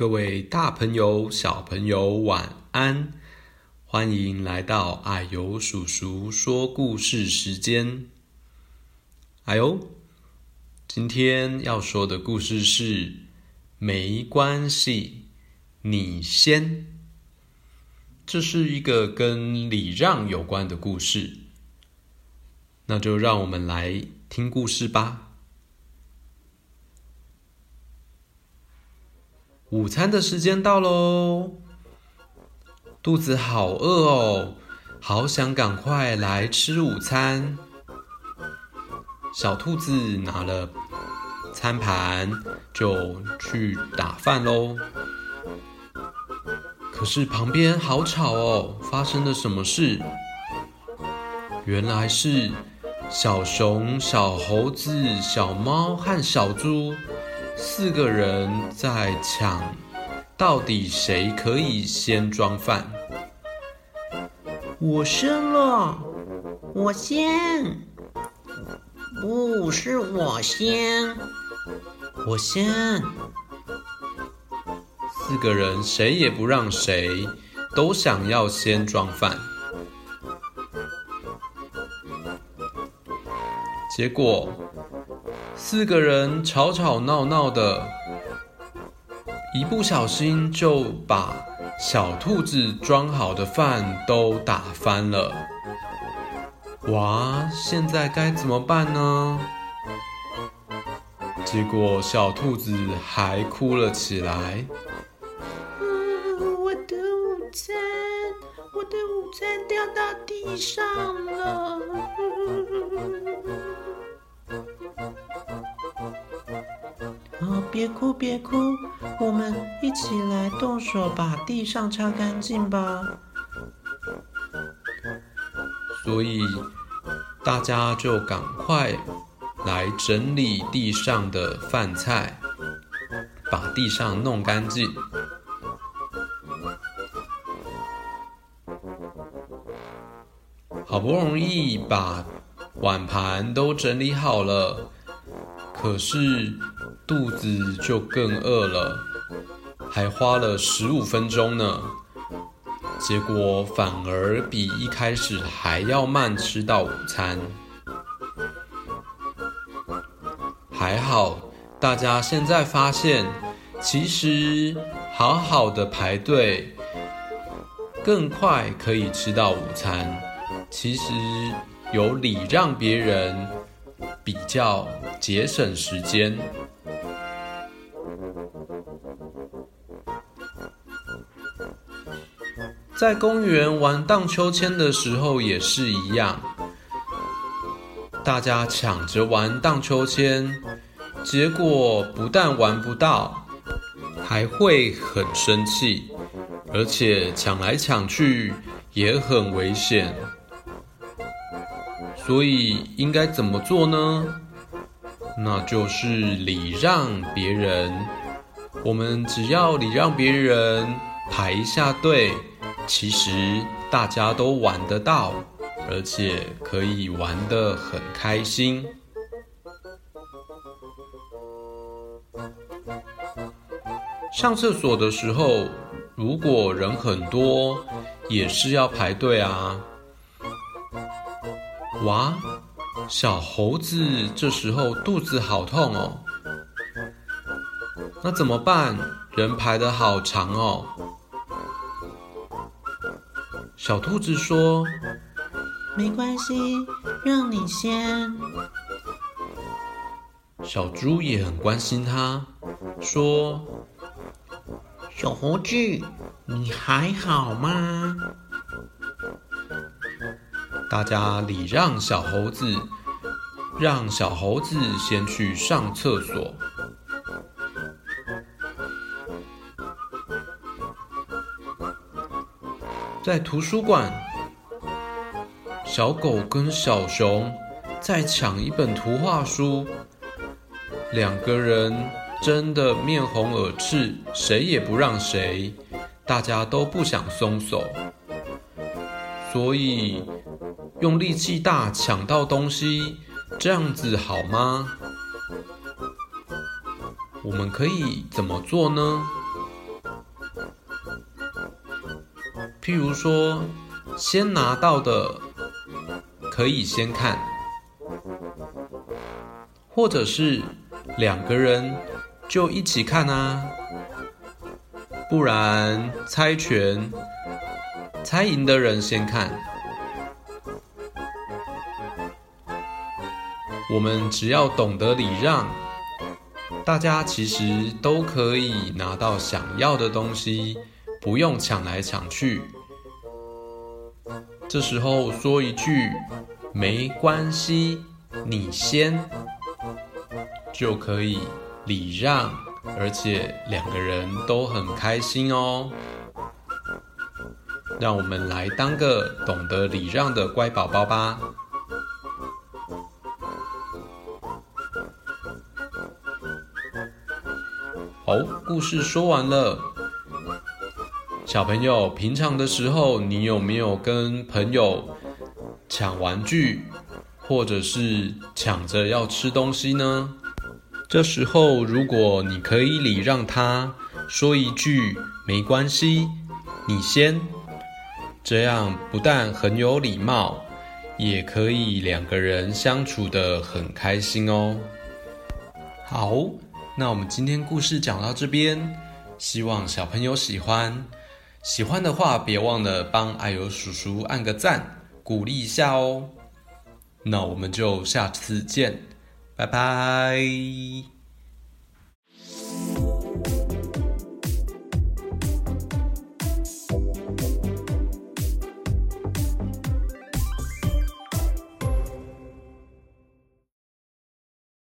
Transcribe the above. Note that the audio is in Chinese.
各位大朋友、小朋友，晚安！欢迎来到啊呦叔叔说故事时间。啊呦，今天要说的故事是没关系，你先。这是一个跟礼让有关的故事，那就让我们来听故事吧。午餐的时间到喽，肚子好饿哦，好想赶快来吃午餐。小兔子拿了餐盘就去打饭喽。可是旁边好吵哦，发生了什么事？原来是小熊、小猴子、小猫和小猪。四个人在抢，到底谁可以先装饭？我先了，我先，不是我先，我先。四个人谁也不让谁，都想要先装饭。结果。四个人吵吵闹闹的，一不小心就把小兔子装好的饭都打翻了。哇，现在该怎么办呢？结果小兔子还哭了起来。我的午餐，我的午餐掉到地上了。别哭，别哭，我们一起来动手把地上擦干净吧。所以大家就赶快来整理地上的饭菜，把地上弄干净。好不容易把碗盘都整理好了，可是。肚子就更饿了，还花了十五分钟呢，结果反而比一开始还要慢吃到午餐。还好，大家现在发现，其实好好的排队，更快可以吃到午餐。其实有礼让别人，比较节省时间。在公园玩荡秋千的时候也是一样，大家抢着玩荡秋千，结果不但玩不到，还会很生气，而且抢来抢去也很危险。所以应该怎么做呢？那就是礼让别人。我们只要礼让别人，排一下队。其实大家都玩得到，而且可以玩得很开心。上厕所的时候，如果人很多，也是要排队啊。哇，小猴子这时候肚子好痛哦，那怎么办？人排得好长哦。小兔子说：“没关系，让你先。”小猪也很关心他，说：“小猴子，你还好吗？”大家礼让小猴子，让小猴子先去上厕所。在图书馆，小狗跟小熊在抢一本图画书，两个人争得面红耳赤，谁也不让谁，大家都不想松手，所以用力气大抢到东西，这样子好吗？我们可以怎么做呢？譬如说，先拿到的可以先看，或者是两个人就一起看啊。不然猜拳，猜赢的人先看。我们只要懂得礼让，大家其实都可以拿到想要的东西，不用抢来抢去。这时候说一句“没关系，你先”，就可以礼让，而且两个人都很开心哦。让我们来当个懂得礼让的乖宝宝吧。好，故事说完了。小朋友，平常的时候，你有没有跟朋友抢玩具，或者是抢着要吃东西呢？这时候，如果你可以礼让他，说一句“没关系，你先”，这样不但很有礼貌，也可以两个人相处得很开心哦。好。那我们今天故事讲到这边，希望小朋友喜欢。喜欢的话，别忘了帮爱油叔叔按个赞，鼓励一下哦。那我们就下次见，拜拜。